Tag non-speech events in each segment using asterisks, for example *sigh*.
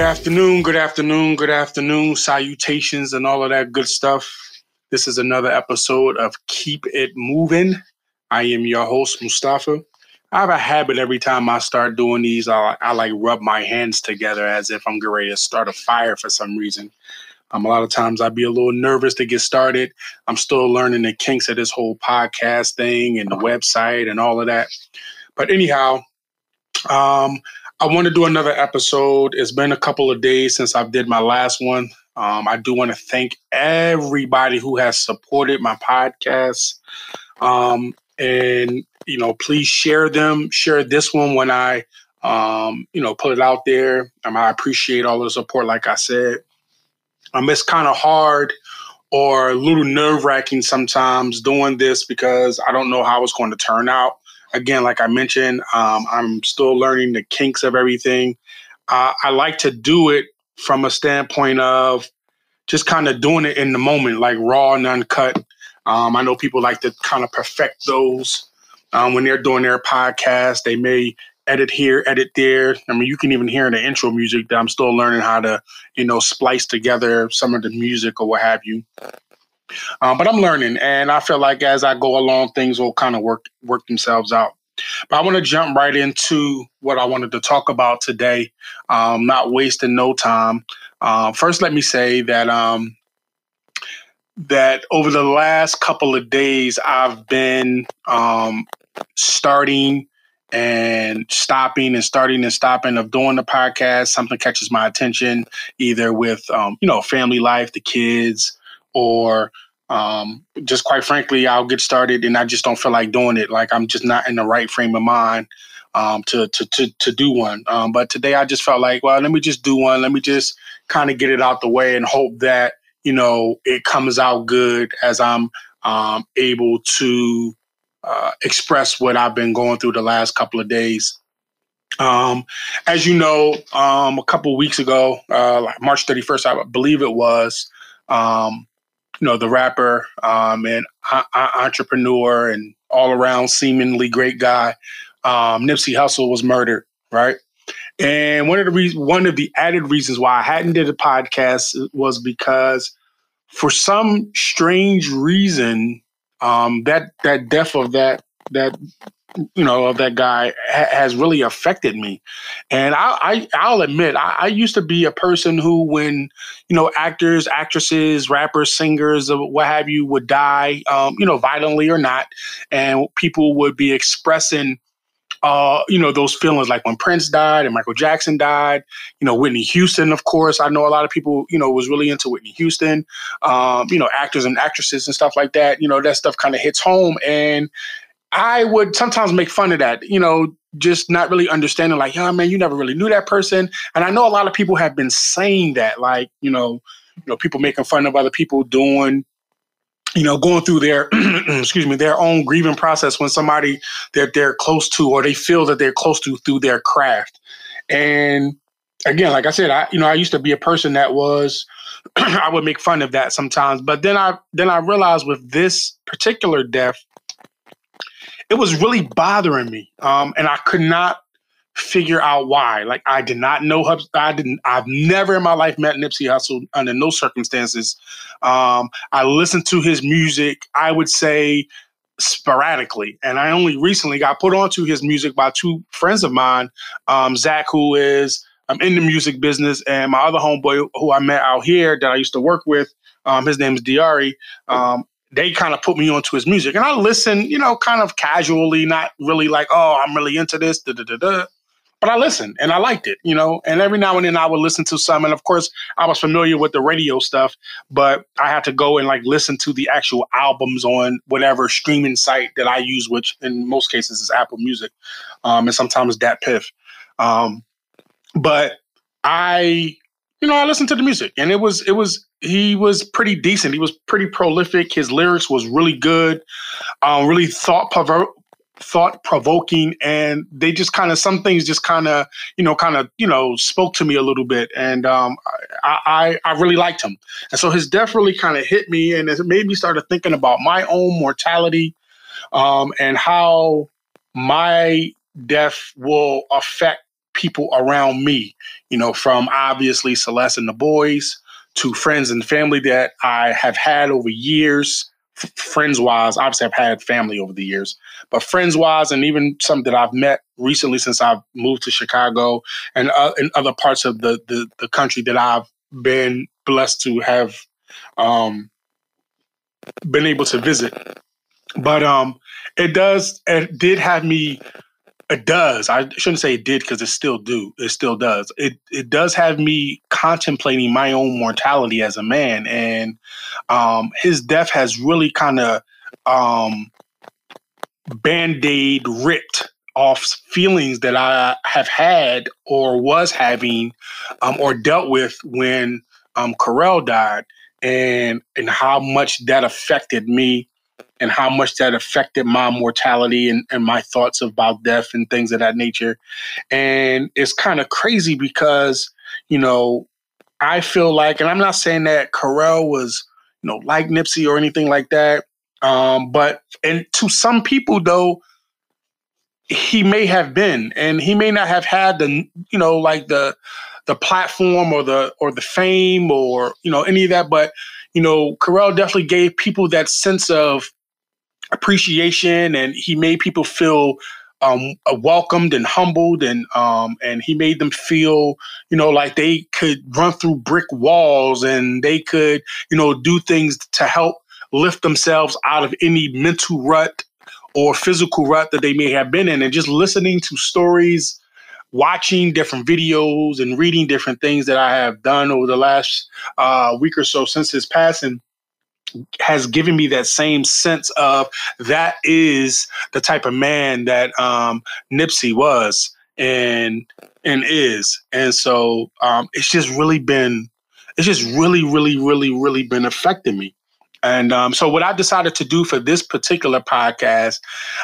Good afternoon, good afternoon, good afternoon, salutations, and all of that good stuff. This is another episode of Keep It Moving. I am your host, Mustafa. I have a habit every time I start doing these, I, I like rub my hands together as if I'm ready to start a fire for some reason. Um, a lot of times I'd be a little nervous to get started. I'm still learning the kinks of this whole podcast thing and the website and all of that. But anyhow, um, I want to do another episode. It's been a couple of days since I did my last one. Um, I do want to thank everybody who has supported my podcast. Um, and, you know, please share them. Share this one when I, um, you know, put it out there. I appreciate all the support, like I said. Um, it's kind of hard or a little nerve wracking sometimes doing this because I don't know how it's going to turn out again, like I mentioned, um, I'm still learning the kinks of everything. Uh, I like to do it from a standpoint of just kind of doing it in the moment, like raw and uncut. Um, I know people like to kind of perfect those um, when they're doing their podcast. They may edit here, edit there. I mean, you can even hear in the intro music that I'm still learning how to, you know, splice together some of the music or what have you. Um, but I'm learning, and I feel like as I go along, things will kind of work work themselves out. But I want to jump right into what I wanted to talk about today. Um, not wasting no time. Uh, first, let me say that um, that over the last couple of days, I've been um, starting and stopping and starting and stopping of doing the podcast. Something catches my attention, either with um, you know family life, the kids, or um, just quite frankly, I'll get started and I just don't feel like doing it. Like I'm just not in the right frame of mind um, to, to to to do one. Um, but today I just felt like, well, let me just do one. Let me just kind of get it out the way and hope that you know it comes out good as I'm um, able to uh, express what I've been going through the last couple of days. Um, as you know, um, a couple weeks ago, uh, March 31st, I believe it was, um, you know, the rapper um, and entrepreneur and all around seemingly great guy, um, Nipsey Hussle was murdered, right? And one of the reasons, one of the added reasons why I hadn't did a podcast was because, for some strange reason, um, that that death of that that you know of that guy ha- has really affected me and i, I will admit I, I, used to be a person who when you know actors actresses rappers singers what have you would die um, you know violently or not and people would be expressing uh, you know, those feelings like when Prince died and Michael Jackson died, you know, Whitney Houston, of course. I know a lot of people, you know, was really into Whitney Houston, um, you know, actors and actresses and stuff like that. You know, that stuff kind of hits home. And I would sometimes make fun of that, you know, just not really understanding, like, yeah, man, you never really knew that person. And I know a lot of people have been saying that, like, you know, you know, people making fun of other people doing, you know, going through their, *clears throat* excuse me, their own grieving process when somebody that they're close to or they feel that they're close to through their craft. And again, like I said, I, you know, I used to be a person that was, *clears throat* I would make fun of that sometimes, but then I, then I realized with this particular death, it was really bothering me. Um, and I could not figure out why. Like I did not know I didn't I've never in my life met Nipsey Hussle under no circumstances. Um, I listened to his music, I would say sporadically. And I only recently got put onto his music by two friends of mine, um, Zach, who is I'm in the music business, and my other homeboy who I met out here that I used to work with, um, his name is Diari. They kind of put me onto his music. And I listen, you know, kind of casually, not really like, oh, I'm really into this, da da da da. But I listened and I liked it, you know. And every now and then I would listen to some. And of course, I was familiar with the radio stuff, but I had to go and like listen to the actual albums on whatever streaming site that I use, which in most cases is Apple Music, um, and sometimes DatPiff. Um, but I you know, I listened to the music and it was it was he was pretty decent. He was pretty prolific. His lyrics was really good, um, really thought thought provoking, and they just kind of some things just kind of you know kind of you know spoke to me a little bit, and um, I, I I really liked him. And so his death really kind of hit me, and it made me start thinking about my own mortality, um, and how my death will affect people around me, you know, from obviously Celeste and the boys to friends and family that I have had over years. F- friends wise, obviously, I've had family over the years, but friends wise, and even some that I've met recently since I've moved to Chicago and uh, other parts of the, the, the country that I've been blessed to have um, been able to visit. But um, it does, it did have me it does. I shouldn't say it did because it still do. It still does. It it does have me contemplating my own mortality as a man, and um, his death has really kind of um, band aid ripped off feelings that I have had or was having um, or dealt with when um, Carell died, and and how much that affected me and how much that affected my mortality and, and my thoughts about death and things of that nature. And it's kind of crazy because, you know, I feel like, and I'm not saying that Carell was, you know, like Nipsey or anything like that. Um, but and to some people though, he may have been, and he may not have had the, you know, like the the platform or the or the fame or you know any of that. But you know, Carell definitely gave people that sense of appreciation and he made people feel um, uh, welcomed and humbled and um, and he made them feel you know like they could run through brick walls and they could you know do things to help lift themselves out of any mental rut or physical rut that they may have been in. And just listening to stories watching different videos and reading different things that i have done over the last uh, week or so since his passing has given me that same sense of that is the type of man that um, Nipsey was and and is, and so um, it's just really been it's just really really really really been affecting me. And um, so, what I decided to do for this particular podcast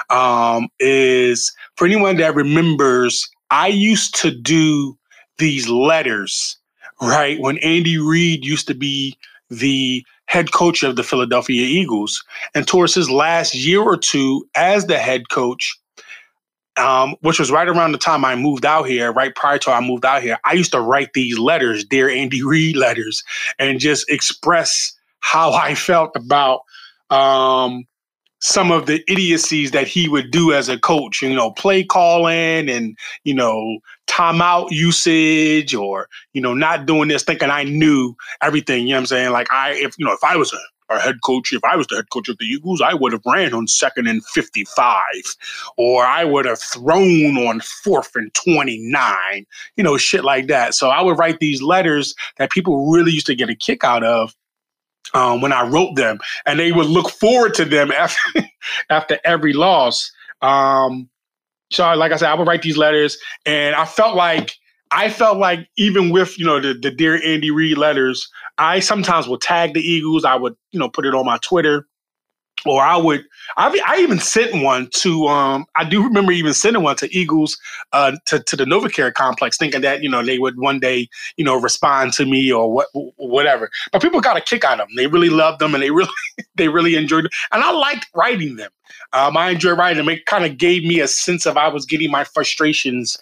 um, is for anyone that remembers, I used to do these letters, right? When Andy Reid used to be the head coach of the Philadelphia Eagles. And towards his last year or two as the head coach, um, which was right around the time I moved out here, right prior to I moved out here, I used to write these letters, dear Andy *laughs* Reid letters, and just express how I felt about um, some of the idiocies that he would do as a coach, you know, play calling and, you know, timeout usage or, you know, not doing this, thinking I knew everything. You know what I'm saying? Like I if you know, if I was a, a head coach, if I was the head coach of the Eagles, I would have ran on second and 55, or I would have thrown on fourth and 29, you know, shit like that. So I would write these letters that people really used to get a kick out of um, when I wrote them, and they would look forward to them after *laughs* after every loss. Um, so, like I said, I would write these letters, and I felt like I felt like even with you know the, the dear Andy Reid letters, I sometimes would tag the Eagles. I would you know put it on my Twitter or I would I, I even sent one to um I do remember even sending one to Eagles uh to, to the Novacare complex thinking that you know they would one day you know respond to me or what whatever. But people got a kick out of them they really loved them and they really *laughs* they really enjoyed them and I liked writing them. Um I enjoyed writing them. It kind of gave me a sense of I was getting my frustrations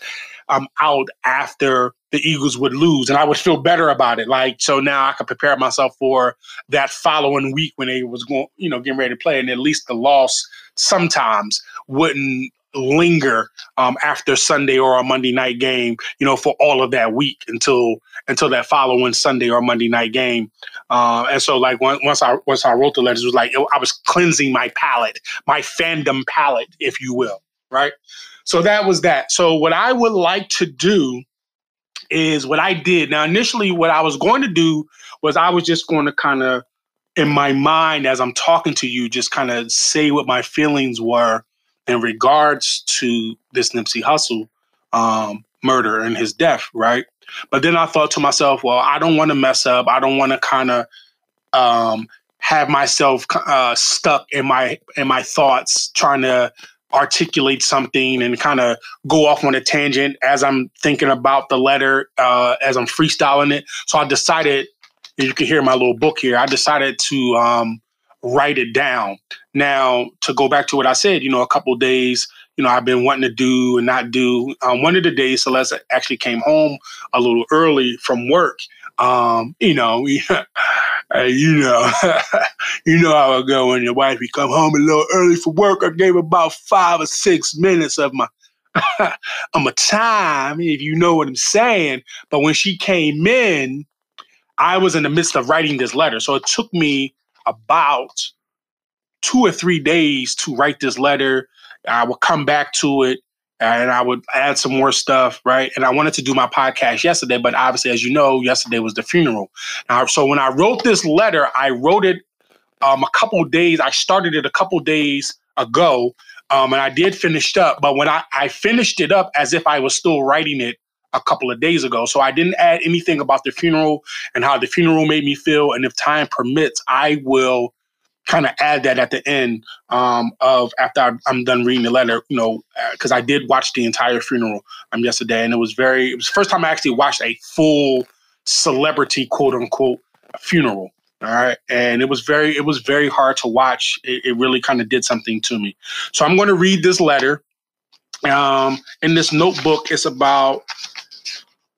um out after the Eagles would lose, and I would feel better about it. Like so now I could prepare myself for that following week when they was going, you know, getting ready to play, and at least the loss sometimes wouldn't linger um, after Sunday or a Monday night game, you know, for all of that week until until that following Sunday or Monday night game. Uh, and so, like once I once I wrote the letters, it was like I was cleansing my palate, my fandom palate, if you will, right? So that was that. So what I would like to do is what I did. Now, initially, what I was going to do was I was just going to kind of, in my mind, as I'm talking to you, just kind of say what my feelings were in regards to this Nipsey Hussle um, murder and his death, right? But then I thought to myself, well, I don't want to mess up. I don't want to kind of um, have myself uh, stuck in my in my thoughts, trying to articulate something and kind of go off on a tangent as I'm thinking about the letter, uh, as I'm freestyling it. So I decided, you can hear my little book here, I decided to um, write it down. Now, to go back to what I said, you know, a couple days, you know, I've been wanting to do and not do. Um, one of the days, Celeste actually came home a little early from work. Um, you know, *laughs* uh, you know, *laughs* you know how it go when your wife you come home a little early for work. I gave about five or six minutes of my *laughs* of my time, if you know what I'm saying. But when she came in, I was in the midst of writing this letter, so it took me about two or three days to write this letter. I would come back to it and I would add some more stuff, right? And I wanted to do my podcast yesterday, but obviously, as you know, yesterday was the funeral. Now, so when I wrote this letter, I wrote it um, a couple days. I started it a couple days ago, um, and I did finish up. But when I, I finished it up as if I was still writing it a couple of days ago, so I didn't add anything about the funeral and how the funeral made me feel. And if time permits, I will kind of add that at the end um, of after I'm done reading the letter, you know, because uh, I did watch the entire funeral um, yesterday, and it was very. It was the first time I actually watched a full celebrity quote unquote funeral. All right, and it was very it was very hard to watch. It, it really kind of did something to me. So I'm going to read this letter. Um, in this notebook, it's about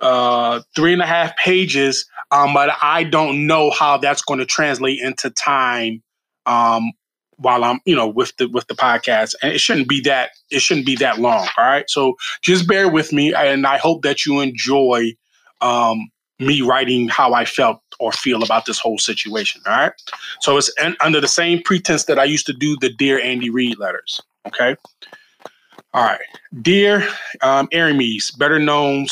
uh, three and a half pages. Um, but I don't know how that's going to translate into time um, while I'm, you know, with the with the podcast. And it shouldn't be that it shouldn't be that long. All right. So just bear with me and I hope that you enjoy um me writing how I felt or feel about this whole situation. All right. So it's under the same pretense that I used to do the Dear Andy Reid letters. Okay. All right. Dear um, Ermias, better known,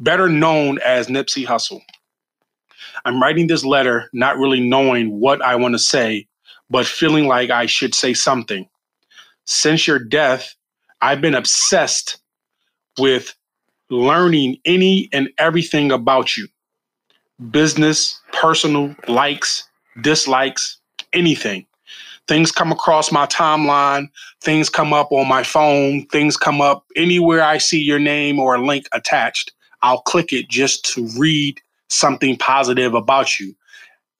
better known as Nipsey Hussle. I'm writing this letter not really knowing what I want to say but feeling like I should say something. Since your death, I've been obsessed with learning any and everything about you business, personal, likes, dislikes, anything. Things come across my timeline, things come up on my phone, things come up anywhere I see your name or a link attached. I'll click it just to read something positive about you.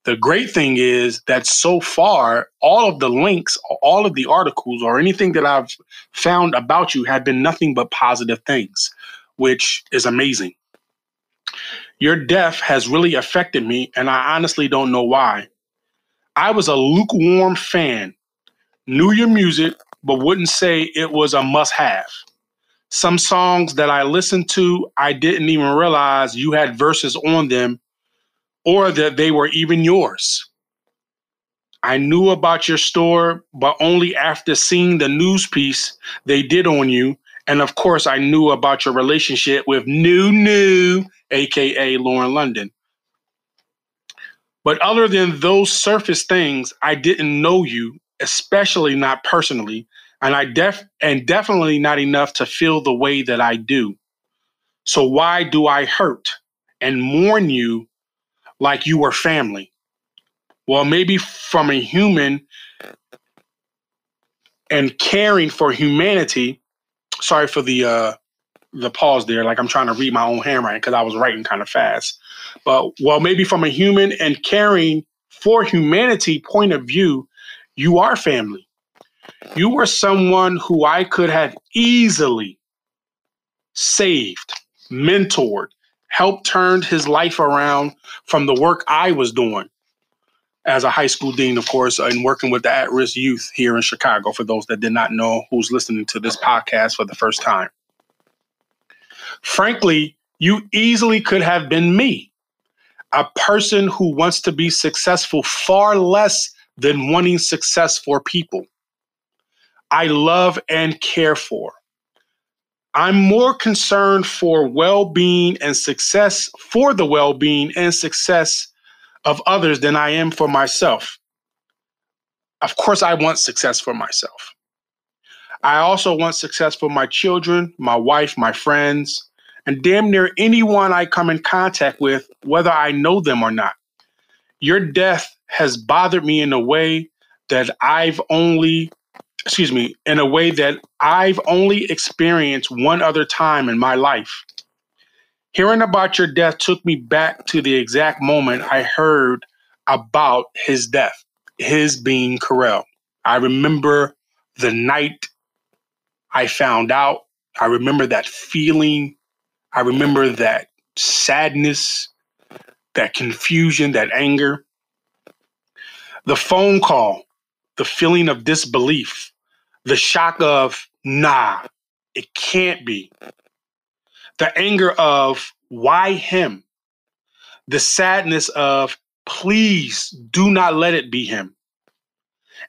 The great thing is that so far, all of the links, all of the articles, or anything that I've found about you have been nothing but positive things, which is amazing. Your death has really affected me, and I honestly don't know why. I was a lukewarm fan, knew your music, but wouldn't say it was a must have. Some songs that I listened to, I didn't even realize you had verses on them or that they were even yours. I knew about your store, but only after seeing the news piece they did on you. And of course, I knew about your relationship with New New, aka Lauren London. But other than those surface things, I didn't know you, especially not personally, and I def and definitely not enough to feel the way that I do. So why do I hurt and mourn you like you were family. Well, maybe from a human and caring for humanity. Sorry for the uh the pause there. Like I'm trying to read my own handwriting because I was writing kind of fast. But well, maybe from a human and caring for humanity point of view, you are family. You were someone who I could have easily saved, mentored, helped turn his life around from the work I was doing as a high school dean, of course, and working with the at risk youth here in Chicago, for those that did not know who's listening to this podcast for the first time. Frankly, you easily could have been me, a person who wants to be successful far less than wanting success for people. I love and care for. I'm more concerned for well being and success, for the well being and success of others than I am for myself. Of course, I want success for myself. I also want success for my children, my wife, my friends, and damn near anyone I come in contact with, whether I know them or not. Your death has bothered me in a way that I've only excuse me, in a way that I've only experienced one other time in my life. Hearing about your death took me back to the exact moment I heard about his death. his being Karel. I remember the night I found out. I remember that feeling. I remember that sadness, that confusion, that anger. The phone call, the feeling of disbelief, the shock of, nah, it can't be. The anger of, why him? The sadness of, please do not let it be him.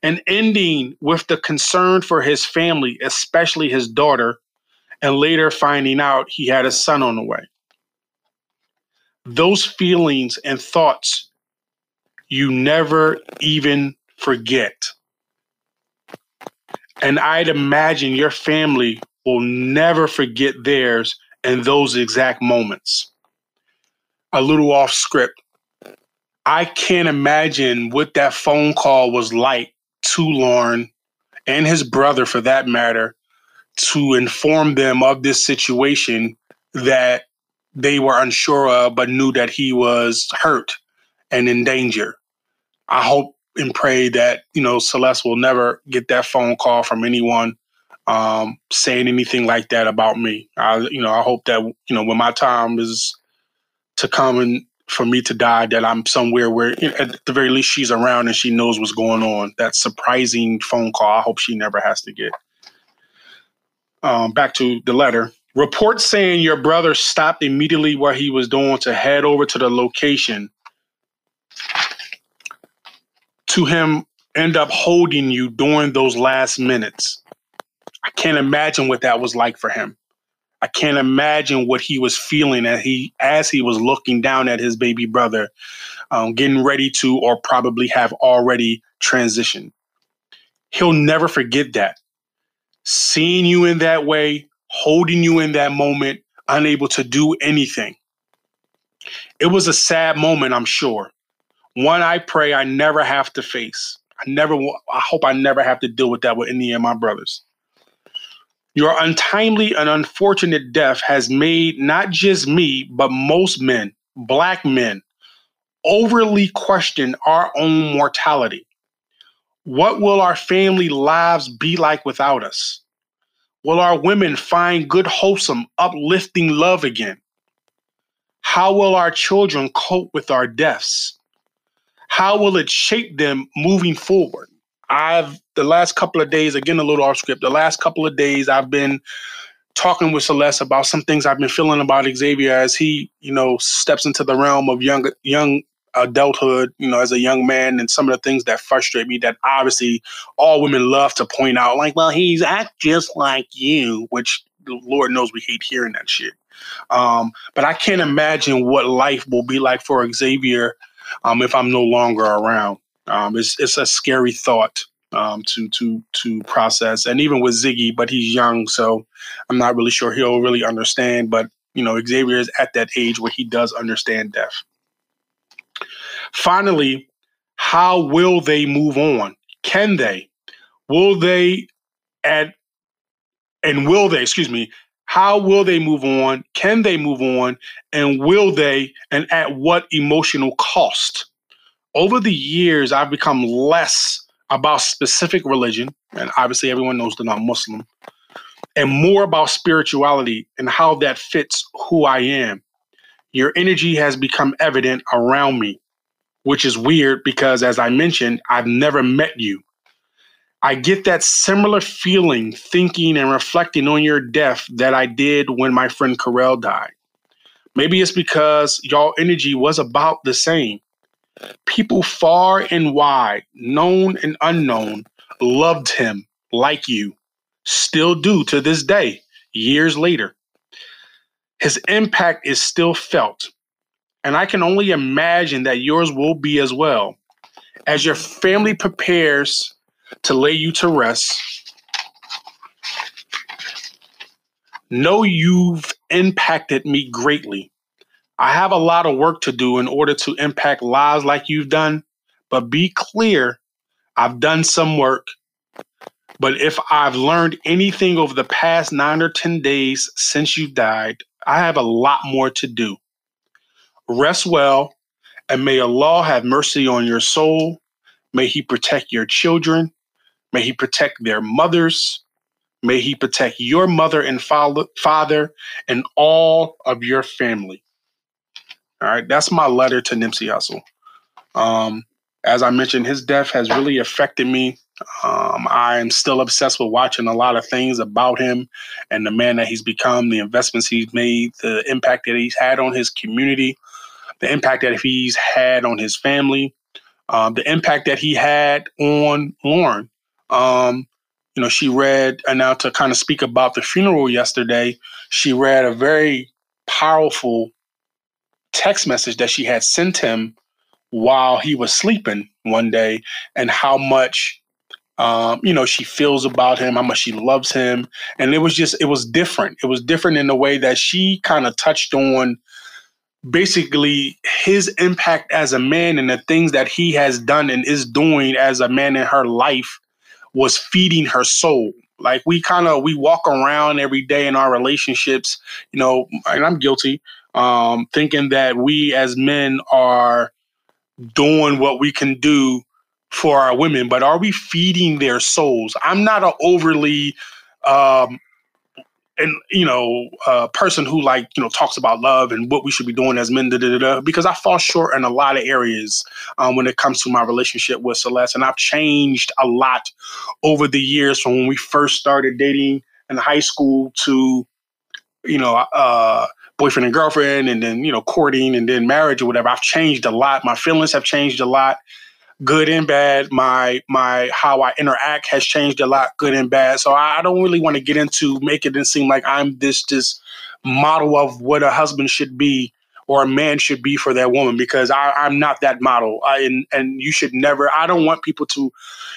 And ending with the concern for his family, especially his daughter, and later finding out he had a son on the way. Those feelings and thoughts you never even forget. And I'd imagine your family will never forget theirs in those exact moments. A little off script. I can't imagine what that phone call was like to Lauren and his brother, for that matter, to inform them of this situation that they were unsure of, but knew that he was hurt and in danger. I hope and pray that you know Celeste will never get that phone call from anyone um, saying anything like that about me. I you know I hope that you know when my time is to come and for me to die, that I'm somewhere where at the very least she's around and she knows what's going on. That surprising phone call. I hope she never has to get. Um, back to the letter. Reports saying your brother stopped immediately what he was doing to head over to the location to him end up holding you during those last minutes. I can't imagine what that was like for him. I can't imagine what he was feeling as he as he was looking down at his baby brother, um, getting ready to or probably have already transitioned. He'll never forget that. Seeing you in that way, holding you in that moment, unable to do anything. It was a sad moment, I'm sure one I pray I never have to face. I never, I hope I never have to deal with that with any of my brothers. Your untimely and unfortunate death has made not just me, but most men, black men, overly question our own mortality. What will our family lives be like without us? Will our women find good, wholesome, uplifting love again? How will our children cope with our deaths? How will it shape them moving forward? I've the last couple of days, again a little off script, the last couple of days I've been talking with Celeste about some things I've been feeling about Xavier as he, you know, steps into the realm of young young adulthood, you know, as a young man and some of the things that frustrate me that obviously all women love to point out, like, well, he's act just like you, which Lord knows we hate hearing that shit. Um, but I can't imagine what life will be like for Xavier um, if I'm no longer around. Um, it's it's a scary thought um, to to to process, and even with Ziggy, but he's young, so I'm not really sure he'll really understand. But you know, Xavier is at that age where he does understand death. Finally, how will they move on? Can they? Will they at and will they, excuse me, how will they move on? Can they move on? And will they, and at what emotional cost? Over the years, I've become less about specific religion, and obviously everyone knows that I'm Muslim, and more about spirituality and how that fits who I am. Your energy has become evident around me, which is weird because, as I mentioned, I've never met you. I get that similar feeling thinking and reflecting on your death that I did when my friend Karel died. Maybe it's because y'all energy was about the same. People far and wide, known and unknown, loved him like you, still do to this day, years later. His impact is still felt, and I can only imagine that yours will be as well. As your family prepares to lay you to rest. Know you've impacted me greatly. I have a lot of work to do in order to impact lives like you've done, but be clear I've done some work. But if I've learned anything over the past nine or 10 days since you died, I have a lot more to do. Rest well, and may Allah have mercy on your soul May He protect your children. May He protect their mothers. May He protect your mother and father and all of your family. All right, that's my letter to Nipsey Hussle. Um, as I mentioned, his death has really affected me. Um, I'm still obsessed with watching a lot of things about him and the man that he's become, the investments he's made, the impact that he's had on his community, the impact that he's had on his family, um, the impact that he had on Lauren. Um, you know, she read, and now to kind of speak about the funeral yesterday, she read a very powerful text message that she had sent him while he was sleeping one day and how much um, you know she feels about him how much she loves him and it was just it was different. It was different in the way that she kind of touched on basically his impact as a man and the things that he has done and is doing as a man in her life was feeding her soul like we kind of we walk around every day in our relationships you know and i'm guilty um thinking that we as men are doing what we can do for our women, but are we feeding their souls? I'm not an overly um and you know, a person who like you know talks about love and what we should be doing as men, da, da, da, because I fall short in a lot of areas um, when it comes to my relationship with Celeste, and I've changed a lot over the years from when we first started dating in high school to you know uh, boyfriend and girlfriend and then you know courting and then marriage or whatever. I've changed a lot. My feelings have changed a lot good and bad my my how i interact has changed a lot good and bad so i, I don't really want to get into making it and seem like i'm this this model of what a husband should be or a man should be for that woman because I, i'm not that model I, and and you should never i don't want people to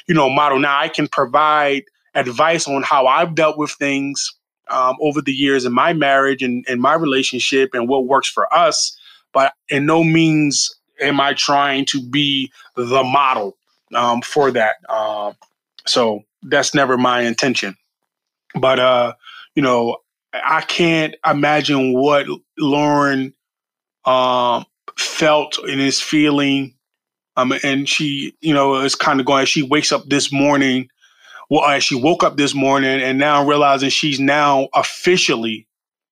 you know model now i can provide advice on how i've dealt with things um, over the years in my marriage and, in my relationship and what works for us. But in no means am I trying to be the model um, for that. Uh, so that's never my intention. But, uh, you know, I can't imagine what Lauren um, felt and is feeling. Um, and she, you know, is kind of going, she wakes up this morning well, uh, she woke up this morning and now realizing she's now officially,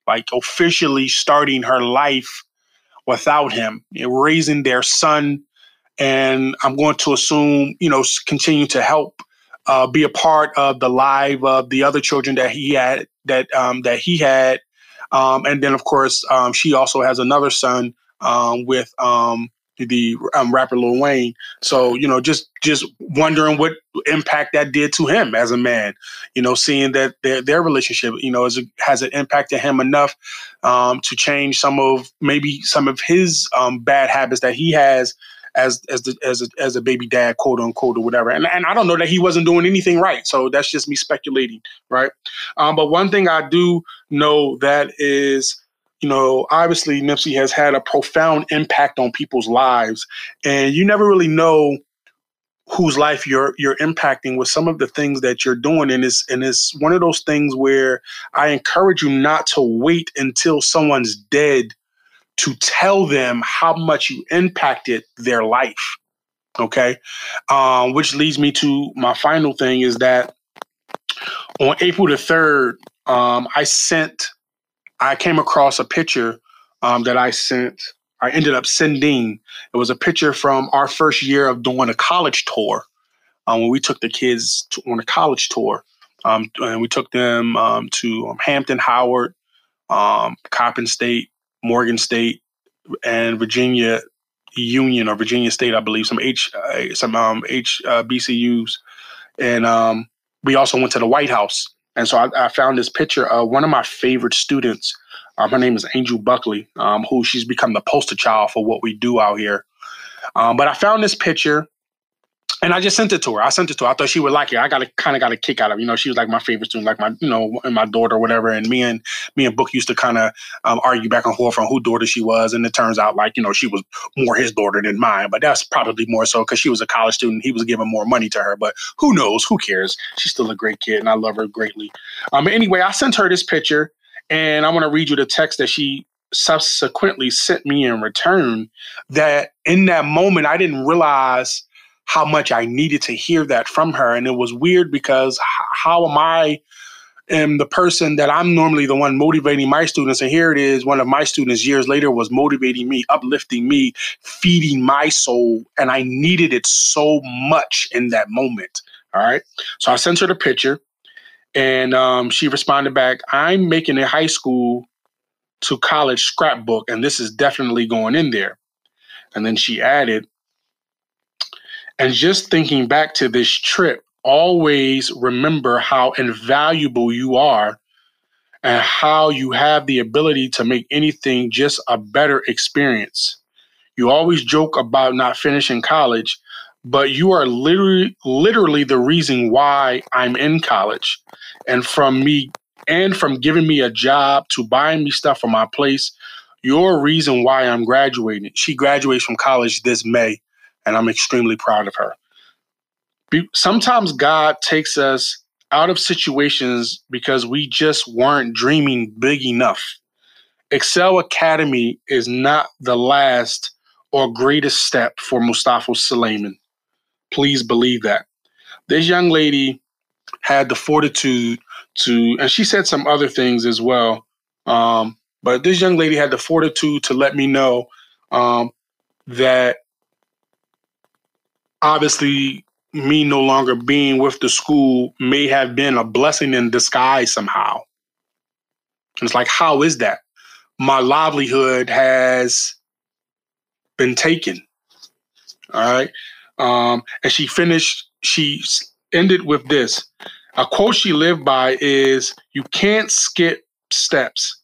like officially starting her life without him, you know, raising their son. And I'm going to assume, you know, continue to help uh, be a part of the life of the other children that he had that um, that he had, um, and then of course um, she also has another son um, with um, the um, rapper Lil Wayne. So you know, just just wondering what impact that did to him as a man. You know, seeing that their their relationship, you know, a, has it impacted him enough um, to change some of maybe some of his um, bad habits that he has as as the, as a, as a baby dad, quote unquote, or whatever. And and I don't know that he wasn't doing anything right. So that's just me speculating, right? Um, but one thing I do know that is you know, obviously Nipsey has had a profound impact on people's lives, and you never really know whose life you're you're impacting with some of the things that you're doing and it's and it's one of those things where I encourage you not to wait until someone's dead to tell them how much you impacted their life okay? Um, which leads me to my final thing is that on April the 3rd um, I sent I came across a picture um, that I sent. I ended up sending. It was a picture from our first year of doing a college tour. Um, when we took the kids to, on a college tour, um, and we took them um, to um, Hampton, Howard, um, Coppin State, Morgan State, and Virginia Union or Virginia State, I believe, some H uh, some um, HBCUs, uh, and we also went to the White House and so I, I, found this picture of one of my favorite students. Um, her name is Angel Buckley, um, who she's become the poster child for what we do out here. Um, but I found this picture and I just sent it to her. I sent it to her. I thought she would like it. I got a kind of got a kick out of it. You know, she was like my favorite student, like my, you know, and my daughter whatever. And me and me and Book used to kind of um, argue back and forth on who daughter she was. And it turns out like, you know, she was more his daughter than mine. But that's probably more so because she was a college student. He was giving more money to her. But who knows? Who cares? She's still a great kid and I love her greatly. Um, anyway, I sent her this picture and I want to read you the text that she subsequently sent me in return that in that moment I didn't realize how much I needed to hear that from her. And it was weird because how am I am the person that I'm normally the one motivating my students. And here it is, one of my students years later was motivating me, uplifting me, feeding my soul. And I needed it so much in that moment. All right. So I sent her the picture and um, she responded back, I'm making a high school to college scrapbook, and this is definitely going in there. And then she added, and just thinking back to this trip, always remember how invaluable you are and how you have the ability to make anything just a better experience. You always joke about not finishing college, but you are literally literally the reason why I'm in college. And from me and from giving me a job to buying me stuff for my place, you're reason why I'm graduating. She graduates from college this May, and I'm extremely proud of her sometimes God takes us out of situations because we just weren't dreaming big enough. Excel Academy is not the last or greatest step for Mustafa Suleiman. Please believe that. This young lady had the fortitude to, and she said some other things as well. Um, but this young lady had the fortitude to let me know um, that obviously me no longer being with the school may have been a blessing in disguise somehow. It's like, how is that? My livelihood has been taken. All right. Um, and she finished, she ended with this. A quote she lived by is You can't skip steps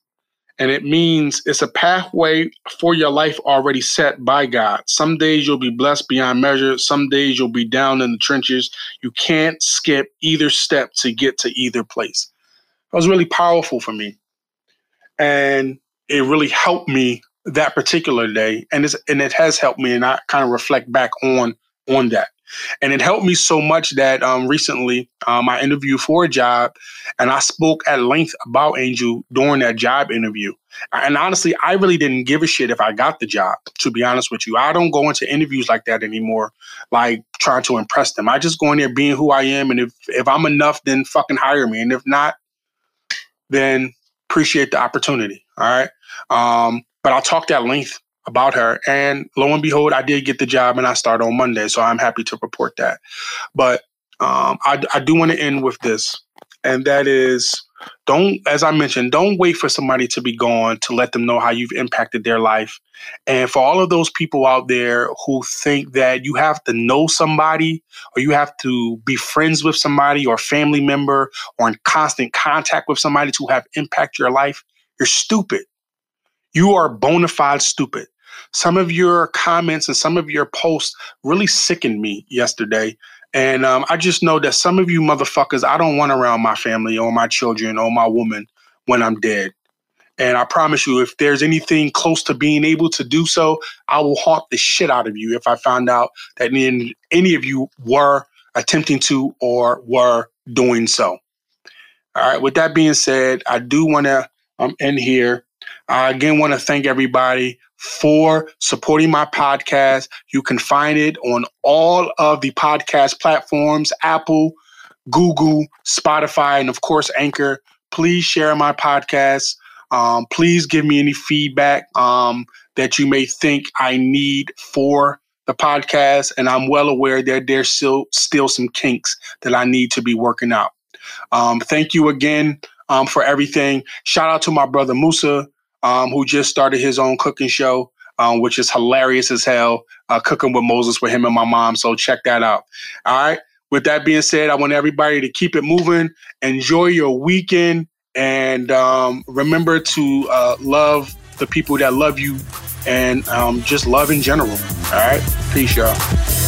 and it means it's a pathway for your life already set by God. Some days you'll be blessed beyond measure, some days you'll be down in the trenches. You can't skip either step to get to either place. It was really powerful for me. And it really helped me that particular day. And, it's, and it has helped me, and I kind of reflect back on on that. And it helped me so much that um, recently um, I interviewed for a job and I spoke at length about Angel during that job interview. And honestly, I really didn't give a shit if I got the job, to be honest with you. I don't go into interviews like that anymore, like trying to impress them. I just go in there being who I am. And if, if I'm enough, then fucking hire me. And if not, then appreciate the opportunity. All right. Um, but I talked at length about her. And lo and behold, I did get the job and I start on Monday. So I'm happy to report that. But um, I, I do want to end with this. And that is don't, as I mentioned, don't wait for somebody to be gone to let them know how you've impacted their life. And for all of those people out there who think that you have to know somebody or you have to be friends with somebody or family member or in constant contact with somebody to have impact your life, you're stupid. You are bona fide stupid. Some of your comments and some of your posts really sickened me yesterday. And um, I just know that some of you motherfuckers, I don't want around my family or my children or my woman when I'm dead. And I promise you, if there's anything close to being able to do so, I will haunt the shit out of you if I found out that any of you were attempting to or were doing so. All right. With that being said, I do want to um, end here. I again want to thank everybody for supporting my podcast. You can find it on all of the podcast platforms Apple, Google, Spotify, and of course, Anchor. Please share my podcast. Um, please give me any feedback um, that you may think I need for the podcast. And I'm well aware that there's still still some kinks that I need to be working out. Um, thank you again um, for everything. Shout out to my brother Musa um, who just started his own cooking show, um, which is hilarious as hell. Uh, cooking with Moses with him and my mom. So check that out. All right. With that being said, I want everybody to keep it moving. Enjoy your weekend, and um, remember to uh, love the people that love you, and um, just love in general. All right. Peace, y'all.